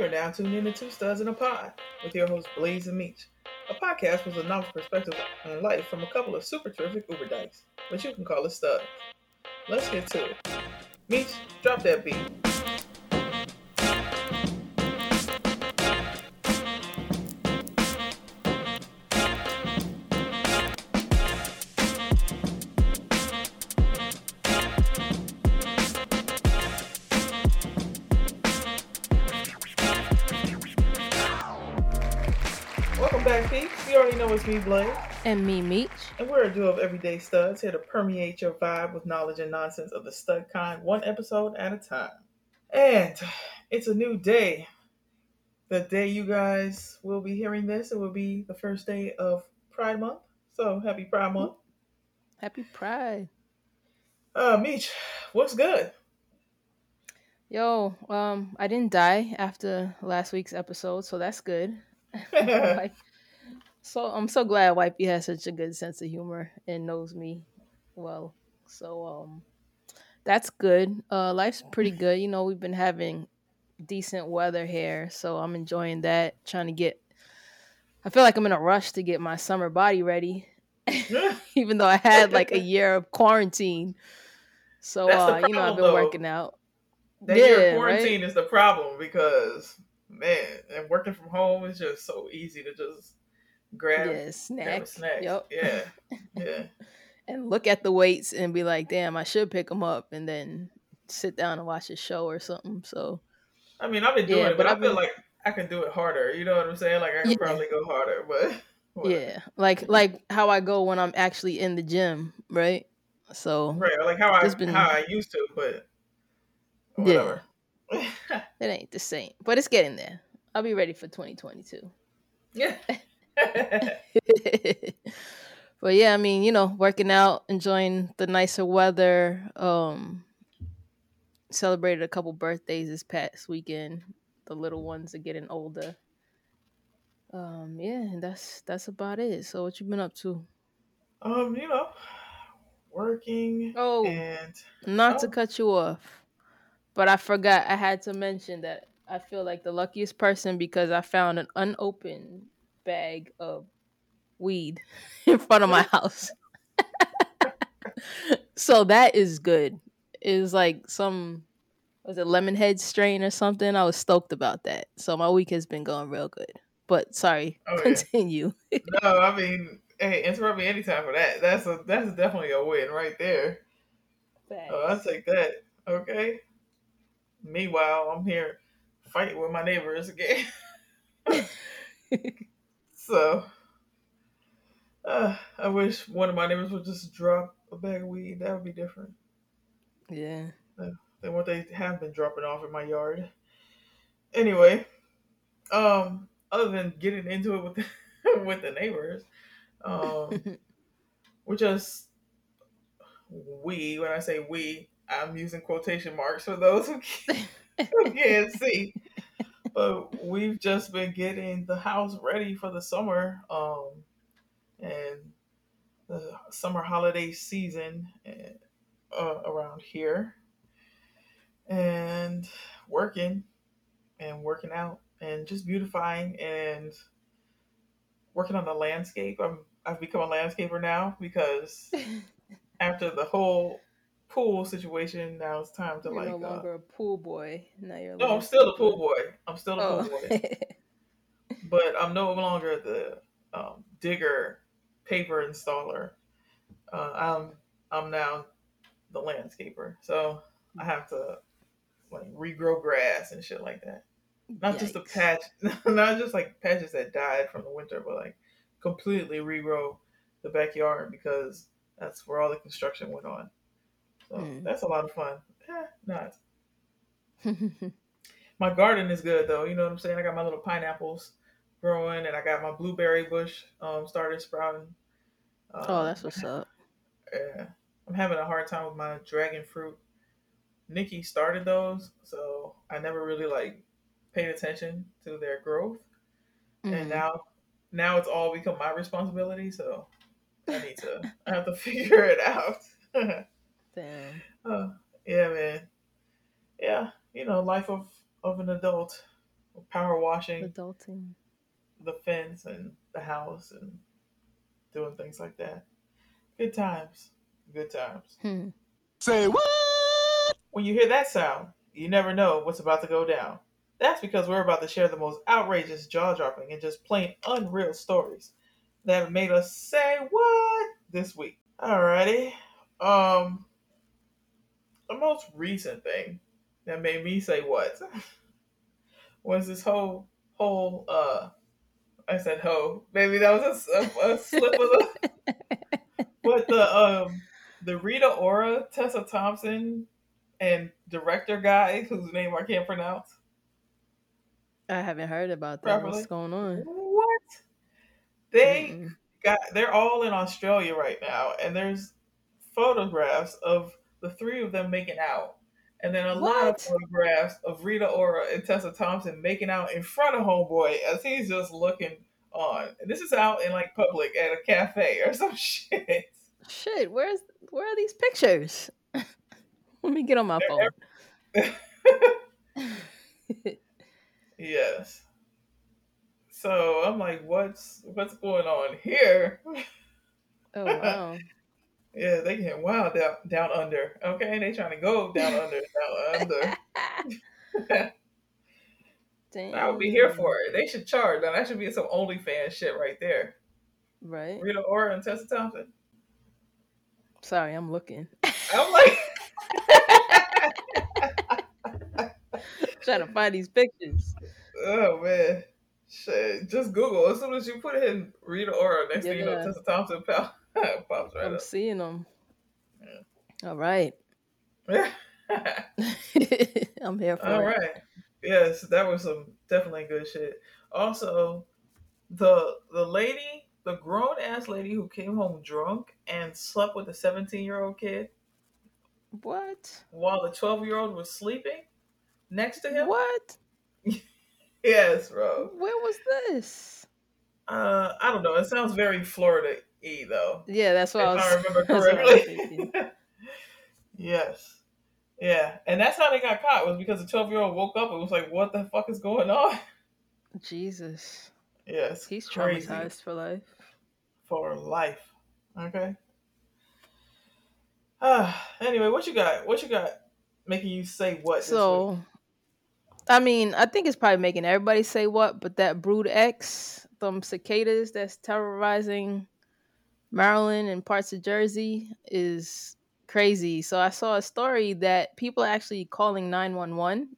You are now tuned in to Two Studs in a Pod with your host Blaze and Meech. A podcast with a novel perspective on life from a couple of super terrific Uber dykes, but you can call us studs. Let's get to it. Meech, drop that beat. Me, Blaze. And me, Meech. And we're a duo of everyday studs here to permeate your vibe with knowledge and nonsense of the stud kind, one episode at a time. And it's a new day. The day you guys will be hearing this, it will be the first day of Pride Month. So happy Pride Month. Happy Pride. Uh, Meech, what's good? Yo, um, I didn't die after last week's episode, so that's good. Like, so I'm so glad Wifey has such a good sense of humor and knows me well. So um that's good. Uh life's pretty good. You know, we've been having decent weather here, so I'm enjoying that. Trying to get I feel like I'm in a rush to get my summer body ready. Even though I had like a year of quarantine. So That's uh, you know, I've been though. working out. that year Yeah, of quarantine is the problem because man, and working from home is just so easy to just grab, Yeah, snack. snack. Yep. Yeah, yeah. and look at the weights and be like, damn, I should pick them up and then sit down and watch a show or something. So I mean, I've been doing Yeah, it, but I I've feel been- like I can do it harder. You know what I'm saying? Like I can Yeah. probably go harder, but whatever. yeah, like like how I go when I'm actually in the gym, right? So right. Like how I been- how I used to, but Yeah. whatever. it ain't the same, but it's getting there. I'll be ready for 2022. yeah. but yeah, I mean, you know, working out, enjoying the nicer weather. Um, celebrated a couple birthdays this past weekend. The little ones are getting older. Um, yeah, and that's that's about it. So, what you been up to? um, you know, working Oh, and not to Oh. cut you off, but I forgot I had to mention that I feel like the luckiest person because I found an unopened bag of weed in front of my house. so that is good. It was like some was it lemon head strain or something? I was stoked about that. So my week has been going real good. But sorry, Oh, yeah. continue. no, I mean, hey, interrupt me anytime for that. That's a that's definitely a win right there. Oh, I'll take that. Okay. Meanwhile, I'm here fighting with my neighbors again. so, uh, I wish one of my neighbors would just drop a bag of weed. That would be different yeah. than what they have been dropping off in my yard. Anyway, um, other than getting into it with the, with the neighbors, um, we're just we. When I say we, I'm using quotation marks for those who can't, who can't see. But we've just been getting the house ready for the summer, um, and the summer holiday season uh, around here, and working and working out and just beautifying and working on the landscape. I'm I've become a landscaper now because after the whole pool situation, now it's time to You're like. no uh, longer a pool boy. Now you're. no, I'm still the pool boy. I'm still the Oh. pool boy, but I'm no longer the um, digger, paper installer. Uh, I'm I'm now the landscaper, so I have to like regrow grass and shit like that. Not just a patch, not just like patches that died from the winter, but like completely regrow the backyard because that's where all the construction went on. So Hmm. that's a lot of fun. Eh, not. My garden is good though. You know what I'm saying? I got my little pineapples growing, and I got my blueberry bush um, started sprouting. Um, oh, that's what's up. Yeah, I'm having a hard time with my dragon fruit. Nikki started those, so I never really like paid attention to their growth, and Mhm. now now it's all become my responsibility. So I need to I have to figure it out. Damn. Uh, yeah, man. Yeah, you know, life of of an adult. power washing Adulting. the fence and the house and doing things like that. Good times. Good times. Hmm. Say what? When you hear that sound, you never know what's about to go down. That's because we're about to share the most outrageous, jaw dropping, and just plain unreal stories that have made us say what this week. Alrighty. Um the most recent thing that made me say what was this whole whole uh I said ho. Maybe that was a, a, a slip of the but the um the Rita Ora, Tessa Thompson, and director guy whose name I can't pronounce. I haven't heard about that. Properly. What's going on? What? They Mm-mm. got they're all in Australia right now, and there's photographs of the three of them making out. And then a lot of photographs of Rita Ora and Tessa Thompson making out in front of Homeboy as he's just looking on. And this is out in like public at a cafe or some shit. Shit, where's where are these pictures? Let me get on my They're phone. Yes. So I'm like, what's what's going on here? oh wow. Yeah, they getting wild down down under. Okay, they trying to go down under, down under. I would be here for it. They should charge. Now that should be some OnlyFans shit right there. Right. Rita Ora and Tessa Thompson. Sorry, I'm looking. I'm like, Trying to find these pictures. oh man, shit. Just Google as soon as you put in Rita Ora. Next thing you know, Yeah. Tessa Thompson pop, pops right I'm up. seeing them. All right. I'm here for All it. right. Yes, that was some definitely good shit. Also, the the lady, the grown ass lady who came home drunk and slept with a seventeen year old kid What? while the twelve year old was sleeping next to him. What? Yes, bro. Where was this? Uh, I don't know. It sounds very Florida y though. Yeah, that's what I was. I remember what I correctly. yes. Yeah, and that's how they got caught was because the twelve year old woke up and was like, "What the fuck is going on?" Jesus, Yes, he's crazy. traumatized for life. for life. Okay. Ah, anyway, what you got? What you got making you say what? So, I mean, I think it's probably making everybody say what, but that Brood X, them cicadas that's terrorizing Maryland and parts of Jersey is crazy. So I saw a story that people are actually calling 911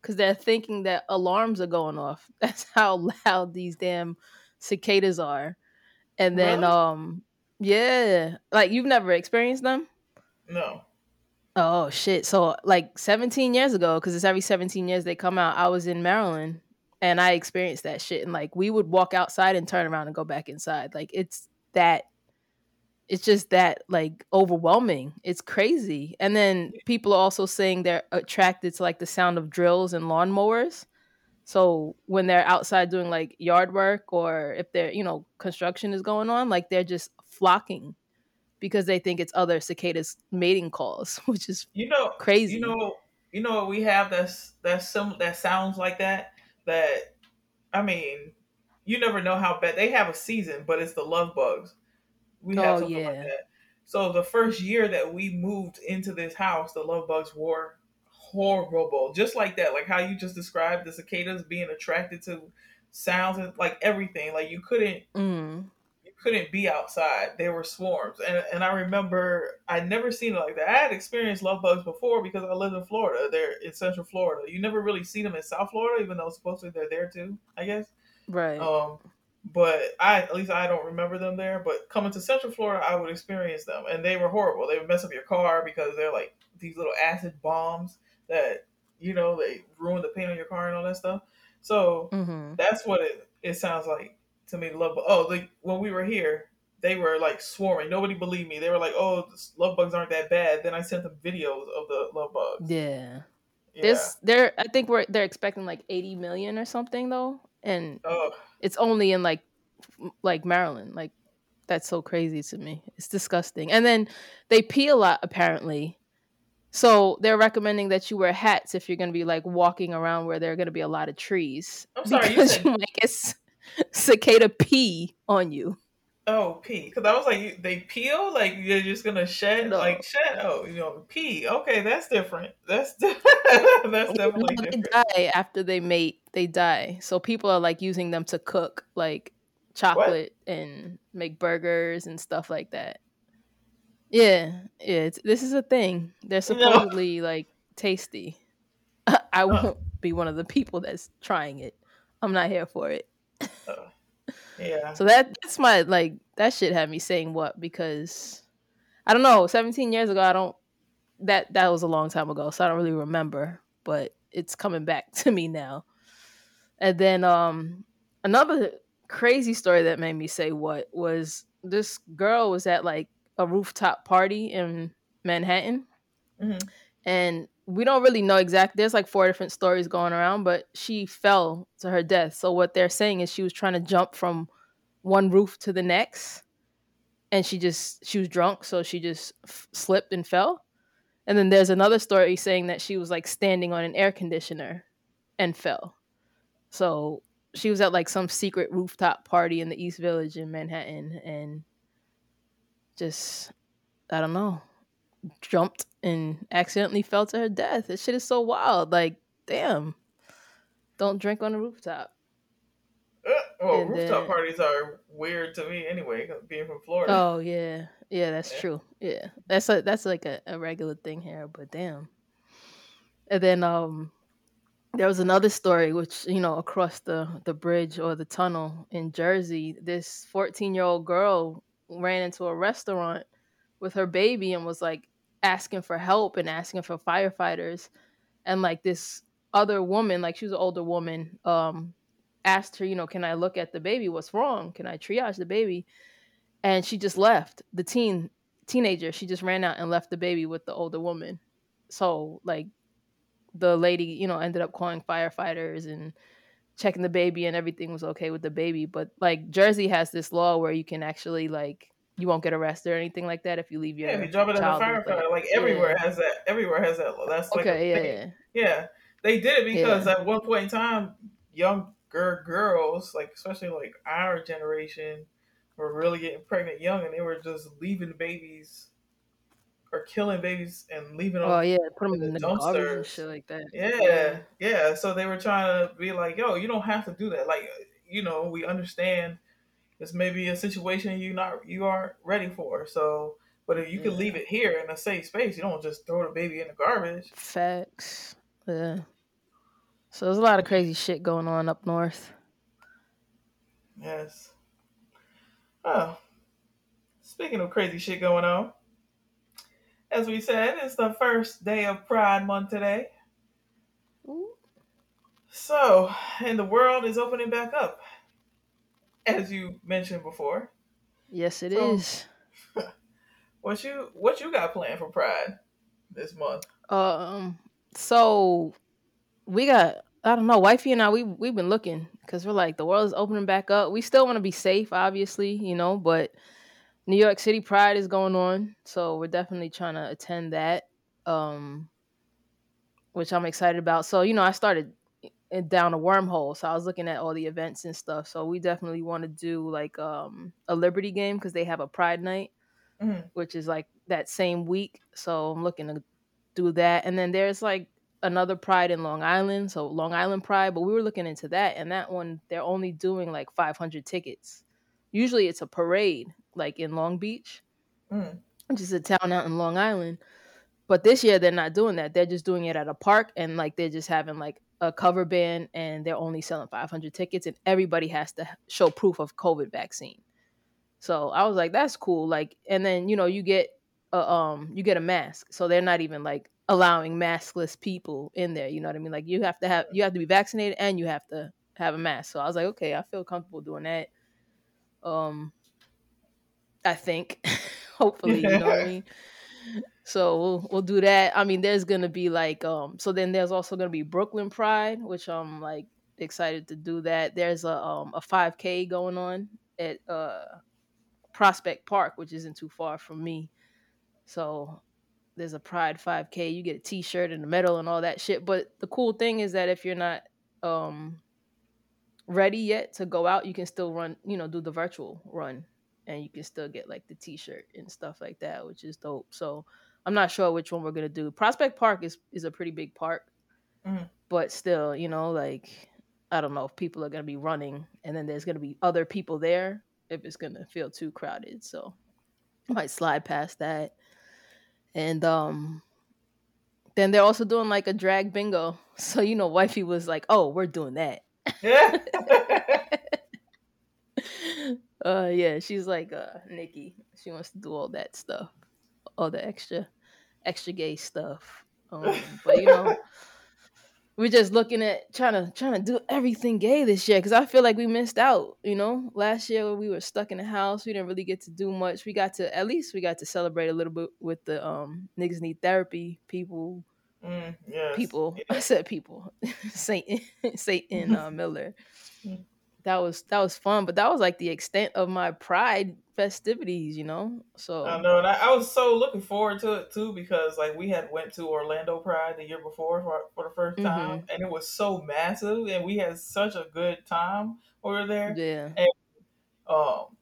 because they're thinking that alarms are going off. That's how loud these damn cicadas are. And then, Really? um, yeah, like you've never experienced them? no. Oh shit! So like 17 years ago, because it's every 17 years they come out. I was in Maryland, and I experienced that shit. And like we would walk outside and turn around and go back inside. Like it's that. It's just that like overwhelming. It's crazy. And then people are also saying they're attracted to like the sound of drills and lawnmowers. So when they're outside doing like yard work or if they're you know construction is going on, like they're just flocking because they think it's other cicadas mating calls, which is You know, crazy. You know, you know what we have that's that's some that sounds like that. That I mean, you never know how bad they have a season, but it's the love bugs. We have Oh, something yeah. like that. So the first year that we moved into this house, the love bugs were horrible, just like that. Like how you just described the cicadas being attracted to sounds and like everything. Like you couldn't Mm. you couldn't be outside. They were swarms. And and I remember I'd never seen it like that. I had experienced love bugs before because I lived in Florida. They're in central Florida. You never really see them in South Florida, even though supposedly they're there too, I guess. Right. Um but I at least I don't remember them there. But coming to Central Florida I would experience them and they were horrible. They would mess up your car because they're like these little acid bombs that, you know, they ruin the paint on your car and all that stuff. So hmm that's what it, it sounds like to me. Love, oh, like when we were here, they were like swarming. Nobody believed me. They were like, "Oh, love bugs aren't that bad." Then I sent them videos of the love bugs. Yeah. Yeah. This they're I think we're they're expecting like 80 million or something though, and Oh, it's only in like like Maryland. Like that's so crazy to me. It's disgusting. And then they pee a lot apparently. So they're recommending that you wear hats if you're going to be like walking around where there are going to be a lot of trees. I'm sorry, you because said- you might get cicada pee on you. Oh, pee. Because I was like, you- they peel? Like, you're just going to shed? No. Like, shed? Oh, you know, pee. Okay, that's different. That's, di- that's definitely No, they different. die after they mate. They die. So people are like using them to cook like chocolate and make burgers and stuff like that. Yeah, yeah. It's, this is a thing. They're supposedly like tasty. I won't be one of the people that's trying it. I'm not here for it. Yeah. So that that's my like that shit had me saying what because I don't know. 17 years ago, I don't that that was a long time ago, so I don't really remember. But it's coming back to me now. And then um another crazy story that made me say what was this girl was at like a rooftop party in Manhattan Mhm. and we don't really know exact there's like four different stories going around but she fell to her death. So what they're saying is she was trying to jump from one roof to the next and she just she was drunk so she just f- slipped and fell. And then there's another story saying that she was like standing on an air conditioner and fell. So she was at like some secret rooftop party in the east village in manhattan and just i don't know jumped and accidentally fell to her death. This shit is so wild. Like, damn. Don't drink on the rooftop. Uh, well, And rooftop then- parties are weird to me anyway, being from Florida. Oh yeah. Yeah, that's Yeah. true. Yeah. That's a that's like a, a regular thing here, but damn. And then um there was another story which, you know, across the the bridge or the tunnel in Jersey, this 14-year-old girl ran into a restaurant with her baby and was like asking for help and asking for firefighters. And like this other woman like she was an older woman um asked her you know can i look at the baby? What's wrong? Can i triage the baby? And she just left. The teen teenager she just ran out and left the baby with the older woman. So like the lady you know ended up calling firefighters and checking the baby and everything was okay with the baby. But like jersey has this law where you can actually like you won't get arrested or anything like that if you leave your yeah, if you drop it in the firefighter, like yeah. everywhere has that. Everywhere has that. That's like okay yeah, thing. yeah Yeah, they did it because Yeah. at one point in time, younger girls, like especially like our generation, were really getting pregnant young, and they were just leaving babies or killing babies and leaving them. Oh yeah, put them in the the garbage and shit like that. yeah, yeah. So they were trying to be like, "Yo, you don't have to do that. Like, you know, we understand this may be a situation you not you aren't ready for. So, but if you can Yeah. leave it here in a safe space, you don't just throw the baby in the garbage. Facts. Yeah. So there's a lot of crazy shit going on up north. Yes. Oh, speaking of crazy shit going on, as we said, it's the first day of Pride Month today. So, and the world is opening back up, as you mentioned before. Yes, it So- is. What you what you got planned for Pride this month? Um. So we got. I don't know. Wifey and I, we we've been looking because we're like the world is opening back up. We still want to be safe, obviously, you know, but New York City Pride is going on, so we're definitely trying to attend that. Um, which I'm excited about. So you know, I started it down a wormhole, so I was looking at all the events and stuff. So we definitely want to do like um a Liberty game because they have a Pride night Mhm. which is like that same week. So I'm looking to do that. And then there's like another Pride in Long Island, so Long Island Pride, but we were looking into that and that one they're only doing like 500 tickets. Usually it's a parade like in Long Beach, Mm. which is a town out in Long Island. But this year they're not doing that. They're just doing it at a park and like they're just having like a cover band and they're only selling 500 tickets and everybody has to show proof of COVID vaccine. So I was like, that's cool. Like, and then you know you get a um you get a mask, so they're not even like allowing maskless people in there. You know what I mean? Like you have to have you have to be vaccinated and you have to have a mask. So I was like, okay, I feel comfortable doing that. Um, I think, hopefully, you know what I mean. So we'll we'll do that. I mean, there's gonna be like um. So then there's also gonna be Brooklyn Pride, which I'm like excited to do that. There's a um a 5K going on at uh Prospect Park, which isn't too far from me. So there's a Pride 5K, you get a T-shirt and a medal and all that shit. But the cool thing is that if you're not um ready yet to go out, you can still run, you know, do the virtual run, and you can still get like the T-shirt and stuff like that, which is dope. So I'm not sure which one we're gonna do. Prospect Park is is a pretty big park, Mhm. but still, you know, like I don't know if people are gonna be running, and then there's gonna be other people there if it's gonna feel too crowded. So I might slide past that, and um. Then they're also doing like a drag bingo. So you know, wifey was like, "Oh, we're doing that." Yeah. uh yeah, she's like uh Nikki. She wants to do all that stuff. All the extra extra gay stuff. Um but you know, we're just looking at trying to trying to do everything gay this year because I feel like we missed out, you know. Last year when we were stuck in the house, we didn't really get to do much. We got to at least we got to celebrate a little bit with the um niggas need therapy people Mm, yes. people. I said people. Satan, Satan uh, Miller. That was that was fun, but that was like the extent of my pride festivities, you know. So I know, and I, I was so looking forward to it too because like we had went to Orlando Pride the year before for, for the 1st time, Mm-hmm. and it was so massive, and we had such a good time over there. yeah, Um,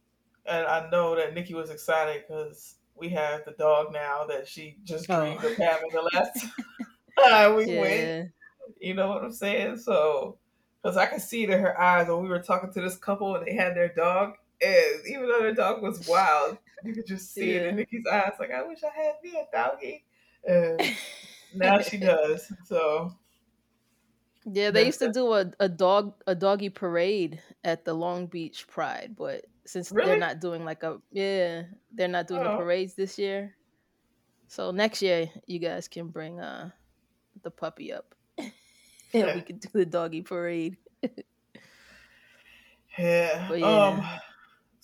and I know that Nikki was excited because we have the dog now that she just Oh. dreamed of having the last time we went. You know what I'm saying? So, because I could see it in her eyes when we were talking to this couple and they had their dog, and even though their dog was wild, you could just see it in Nikki's eyes. Like, I wish I had me a doggy. And now she does. So, yeah. They used to do a, a dog a doggy parade at the Long Beach Pride, but since Really? they're not doing like a yeah, they're not doing the Oh. parades this year. So next year you guys can bring uh the puppy up, and we could do the doggy parade. yeah. But Um.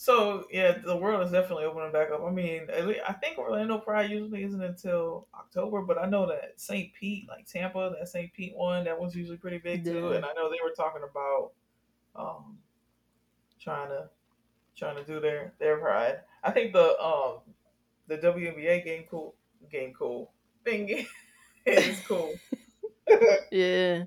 So yeah, the world is definitely opening back up. I mean, I think Orlando Pride usually isn't until October, but I know that St. Pete, like Tampa, that St. Pete one, that was usually pretty big too. Yeah. And I know they were talking about um trying to trying to do their their pride. I think the um the WNBA game cool game cool thing is cool. Yeah.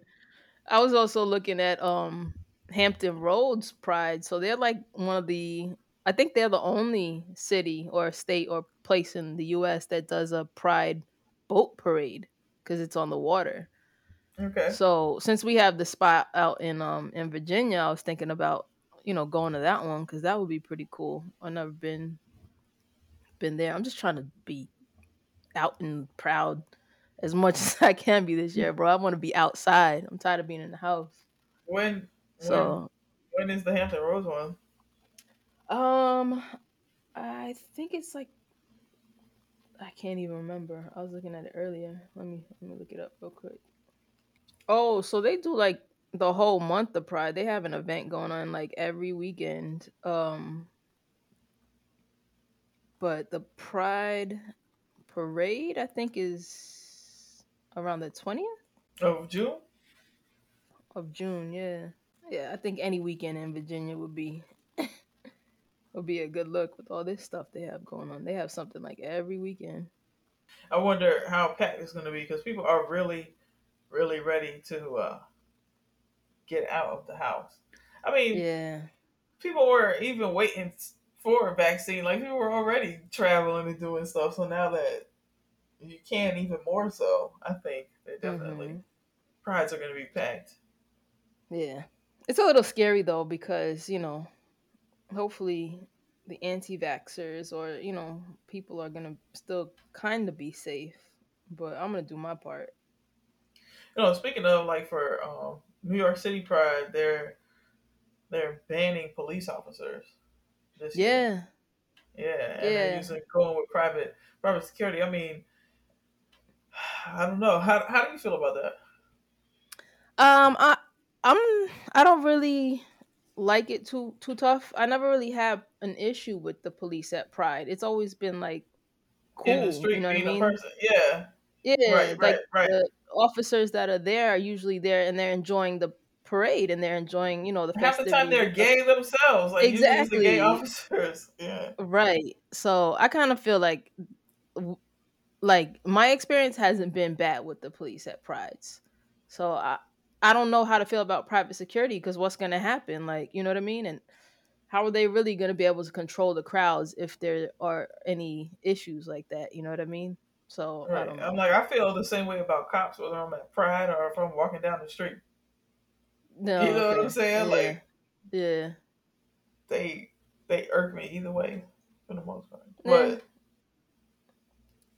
I was also looking at um Hampton Roads Pride. So they're like one of the I think they're the only city or state or place in the US that does a pride boat parade cuz it's on the water. okay. So since we have the spot out in um in Virginia, I was thinking about, you know, going to that one cuz that would be pretty cool. I've never been been there. I'm just trying to be out and proud as much as I can be this year, bro. I want to be outside. I'm tired of being in the house. When So, when, when is the Hampton Roads one? um, I think it's like I can't even remember. I was looking at it earlier. Let me let me look it up real quick. Oh, so they do like the whole month of Pride. They have an event going on like every weekend. Um, but the Pride parade I think is around the twentieth. Of June? of June. Yeah, yeah. I think any weekend in Virginia would be would be a good look with all this stuff they have going on. They have something like every weekend. I wonder how packed it's going to be because people are really, really ready to uh, get out of the house. I mean, Yeah, people were even waiting for a vaccine. Like people were already traveling and doing stuff. So now that you can, even more so, I think they definitely Mhm. prides are going to be packed. yeah. It's a little scary though because you know, hopefully the anti-vaxxers or you know people are gonna still kind of be safe. But I'm gonna do my part. You know, speaking of like for um, New York City Pride, they're they're banning police officers. This year. Yeah, Yeah, and they're Yeah. using going with private private security. I mean, I don't know. How how do you feel about that? Um, I I'm I don't really like it too too tough. I never really have an issue with the police at Pride. It's always been like cool. In the street, you know what I mean? Yeah, Yeah, Right, like right, right. the officers that are there are usually there and they're enjoying the parade and they're enjoying you know the half the time they're gay themselves. Like the gay officers. Yeah, Right. So I kind of feel like like my experience hasn't been bad with the police at prides. So i i don't know how to feel about private security because what's going to happen? Like you know what i mean? And how are they really going to be able to control the crowds if there are any issues like that? You know what i mean? So right. i'm like i feel the same way about cops whether i'm at pride or if i'm walking down the street. No you know okay. what i'm saying? Yeah. like yeah. they they irk me either way for the most part. But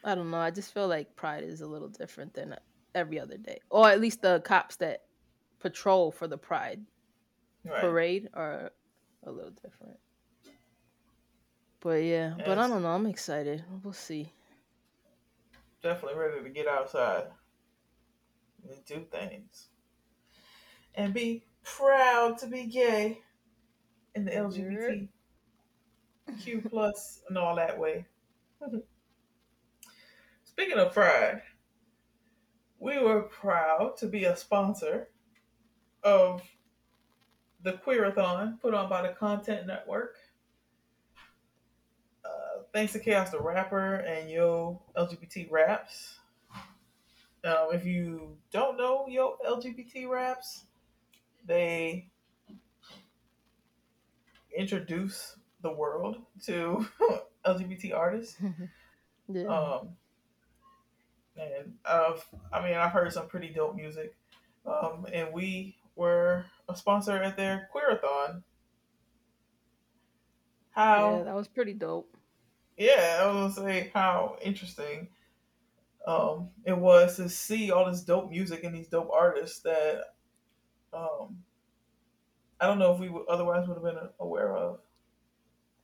I don't know. I just feel like Pride is a little different than every other day, or at least the cops that patrol for the Pride right. parade are a little different. But yeah, yes. but I don't know. I'm excited. We'll see. Definitely ready to get outside and do things and be proud to be gay in the LGBTQ plus and all that way. Speaking of pride, we were proud to be a sponsor of the Queerathon put on by the Content Network. Uh, thanks to Chaos the Rapper and Yo LGBT Raps. Um, if you don't know Yo LGBT Raps, they introduce the world to LGBT artists. yeah. Um, and I've, I mean, I've heard some pretty dope music. Um, and we were a sponsor at their Queerathon. How? Yeah, that was pretty dope. Yeah, I was gonna say how interesting um, it was to see all this dope music and these dope artists that um, I don't know if we would, otherwise would have been aware of.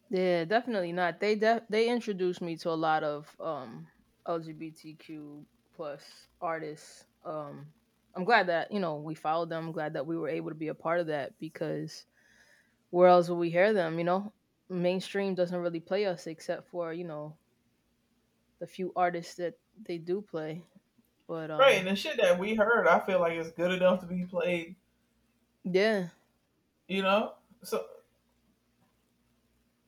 Yeah, definitely not. They de- they introduced me to a lot of um, LGBTQ plus artists. Um, I'm glad that you know we followed them. I'm glad that we were able to be a part of that because where else would we hear them? You know, mainstream doesn't really play us except for you know the few artists that they do play. But um, right, and the shit that we heard, I feel like it's good enough to be played. Yeah, you know, so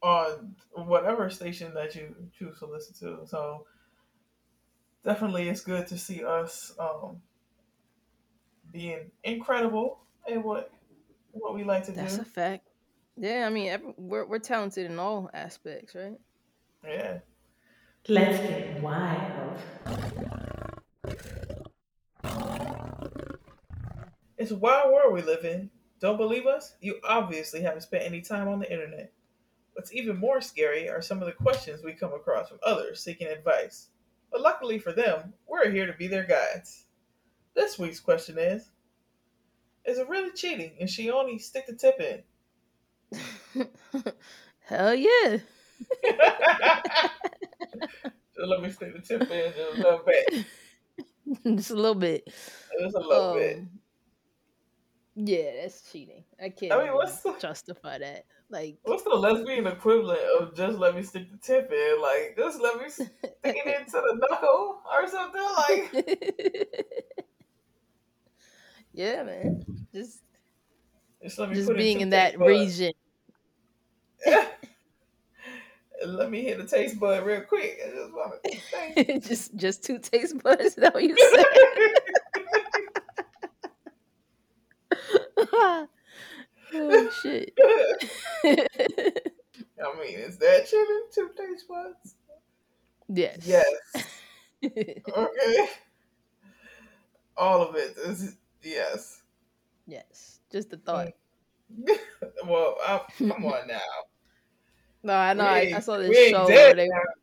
on whatever station that you choose to listen to. So definitely it's good to see us um, being incredible at what what we like to That's do. That's a fact. Yeah, I mean, every, we're we're talented in all aspects, right? Yeah. Let's get wild. It's a wild world we live in. Don't believe us? You obviously haven't spent any time on the internet. What's even more scary are some of the questions we come across from others seeking advice. But luckily for them, we're here to be their guides. This week's question is Is it really cheating if she only stick the tip in? Hell yeah. so let me stick the tip in just a little bit. Just a little bit. Just a little um, bit. Yeah, that's cheating. I can't I mean, what's the, justify that. Like, what's the lesbian equivalent of just let me stick the tip in? Like, just let me stick it into the knuckle or something. Like, yeah, man, just just, let me just being in that bud. region. let me hit the taste bud real quick. I just want to just just two taste buds. Is that what you said? oh shit. I mean, is that chilling two taste buds? Yes. Yes. okay. All of it is yes. Yes. Just the thought. Mm. well, I, come on now. No, I know. I, I, saw this show where they were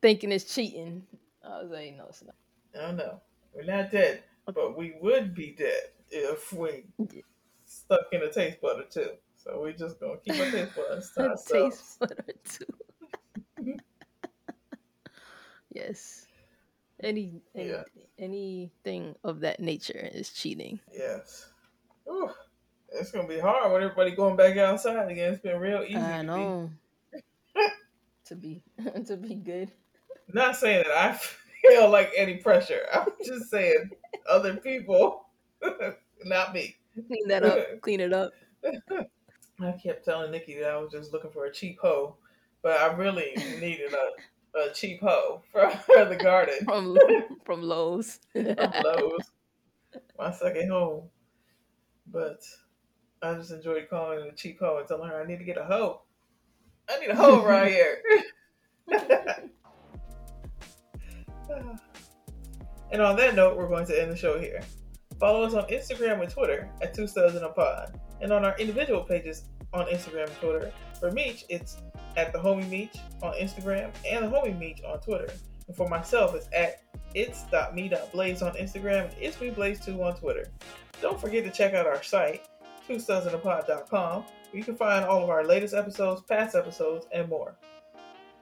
thinking it's cheating. I was like, no, it's not. No, no, we're not dead, but we would be dead if we stuck in a taste butter too. So we're just gonna keep our taste buds to ourselves. taste bud or two. yes. Any, any yeah. anything of that nature is cheating. Yes. Ooh, it's gonna be hard when everybody going back outside again. It's been real easy. I know. to be to be good. Not saying that I feel like any pressure. I'm just saying other people, not me. Clean that up. Clean it up. I kept telling Nikki that I was just looking for a cheap hoe, but I really needed a a cheap hoe from the garden from from Lowe's. from Lowe's. My second home. But I just enjoyed calling it a cheap hoe and telling her I need to get a hoe. I need a hoe right here. and on that note, we're going to end the show here. Follow us on Instagram and Twitter at Two Studs in a Pod, and on our individual pages on Instagram and Twitter. For Meech, it's at the Homie Meech on Instagram and the Homie Meech on Twitter. And for myself, it's at it's.me.blaze on Instagram and it's me blaze 2 on Twitter. Don't forget to check out our site, twostudsinapod.com, where you can find all of our latest episodes, past episodes, and more.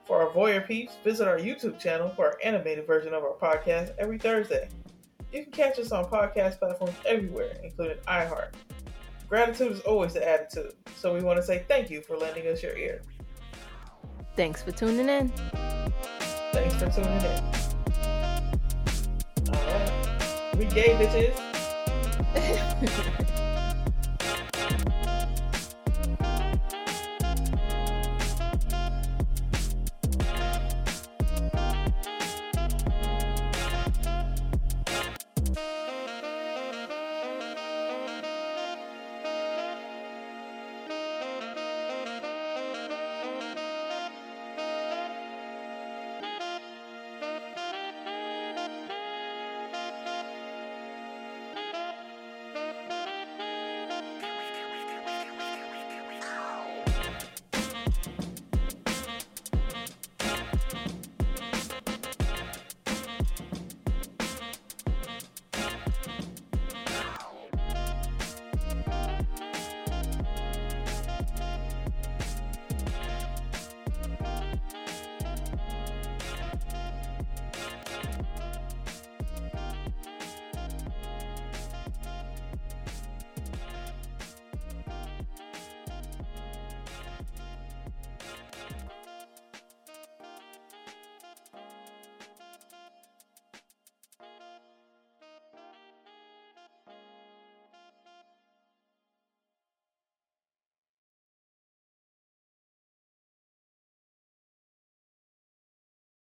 For our voyeur peeps, visit our YouTube channel for our animated version of our podcast every Thursday. You can catch us on podcast platforms everywhere, including iHeart. Gratitude is always the attitude, so we want to say thank you for lending us your ear. Thanks for tuning in. Thanks for tuning in. All right. We gay bitches.